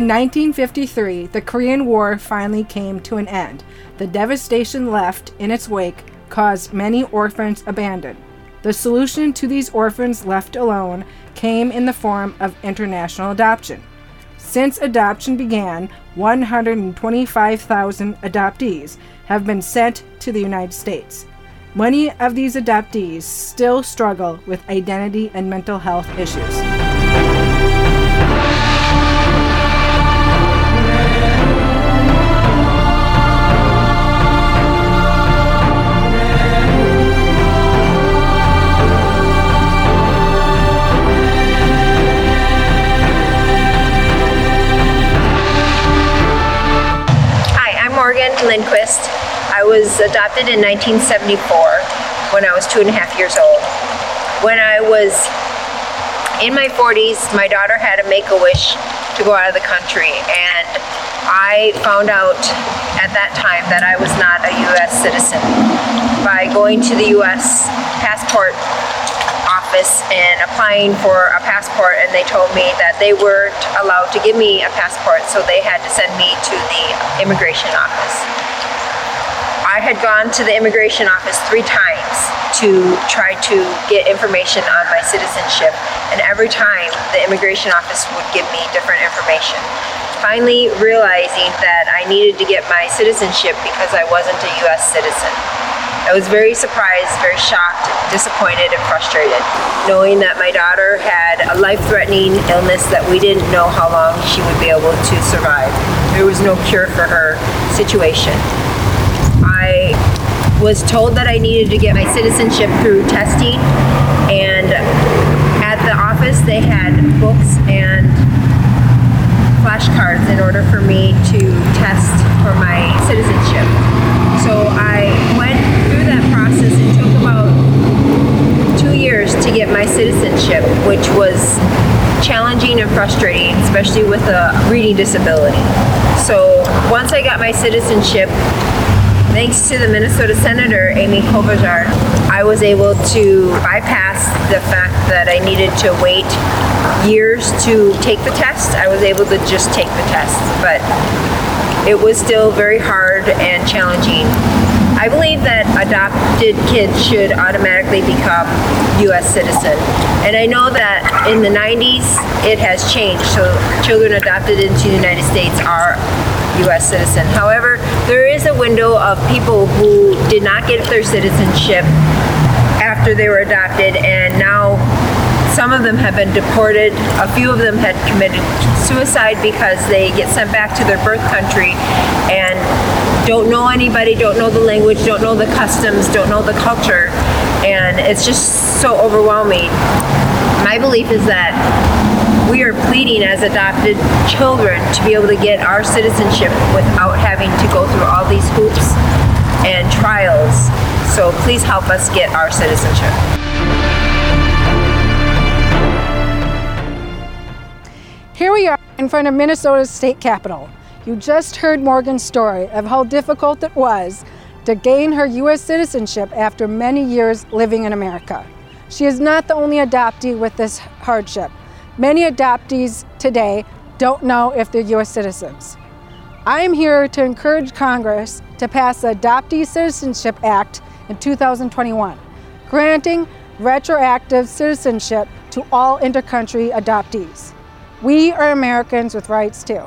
In 1953, the Korean War finally came to an end. The devastation left in its wake caused many orphans abandoned. The solution to these orphans left alone came in the form of international adoption. Since adoption began, 125,000 adoptees have been sent to the United States. Many of these adoptees still struggle with identity and mental health issues. Lindquist. I was adopted in 1974 when I was two and a half years old. When I was in my 40s, my daughter had a make a wish to go out of the country, and I found out at that time that I was not a U.S. citizen. By going to the U.S. passport office and applying for a passport, and they told me that they weren't allowed to give me a passport, so they had to send me to the immigration office. I had gone to the immigration office three times to try to get information on my citizenship, and every time the immigration office would give me different information. Finally, realizing that I needed to get my citizenship because I wasn't a US citizen. I was very surprised, very shocked, disappointed, and frustrated, knowing that my daughter had a life threatening illness that we didn't know how long she would be able to survive. There was no cure for her situation. Was told that I needed to get my citizenship through testing, and at the office they had books and flashcards in order for me to test for my citizenship. So I went through that process. It took about two years to get my citizenship, which was challenging and frustrating, especially with a reading disability. So once I got my citizenship, thanks to the Minnesota Senator Amy Klobuchar, I was able to bypass the fact that I needed to wait years to take the test. I was able to just take the test, but it was still very hard and challenging. I believe that adopted kids should automatically become U.S. citizen, and I know that in the 90s it has changed. So children adopted into the United States are U.S. citizen. However, there is a window of people who did not get their citizenship after they were adopted, and now some of them have been deported. A few of them had committed suicide because they get sent back to their birth country and don't know anybody, don't know the language, don't know the customs, don't know the culture, and it's just so overwhelming. My belief is that we are pleading as adopted children to be able to get our citizenship without having to go through all these hoops and trials. So please help us get our citizenship. Here we are in front of Minnesota's state capitol. You just heard Morgan's story of how difficult it was to gain her U.S. citizenship after many years living in America. She is not the only adoptee with this hardship. Many adoptees today don't know if they're U.S. citizens. I am here to encourage Congress to pass the Adoptee Citizenship Act in 2021, granting retroactive citizenship to all intercountry adoptees. We are Americans with rights too.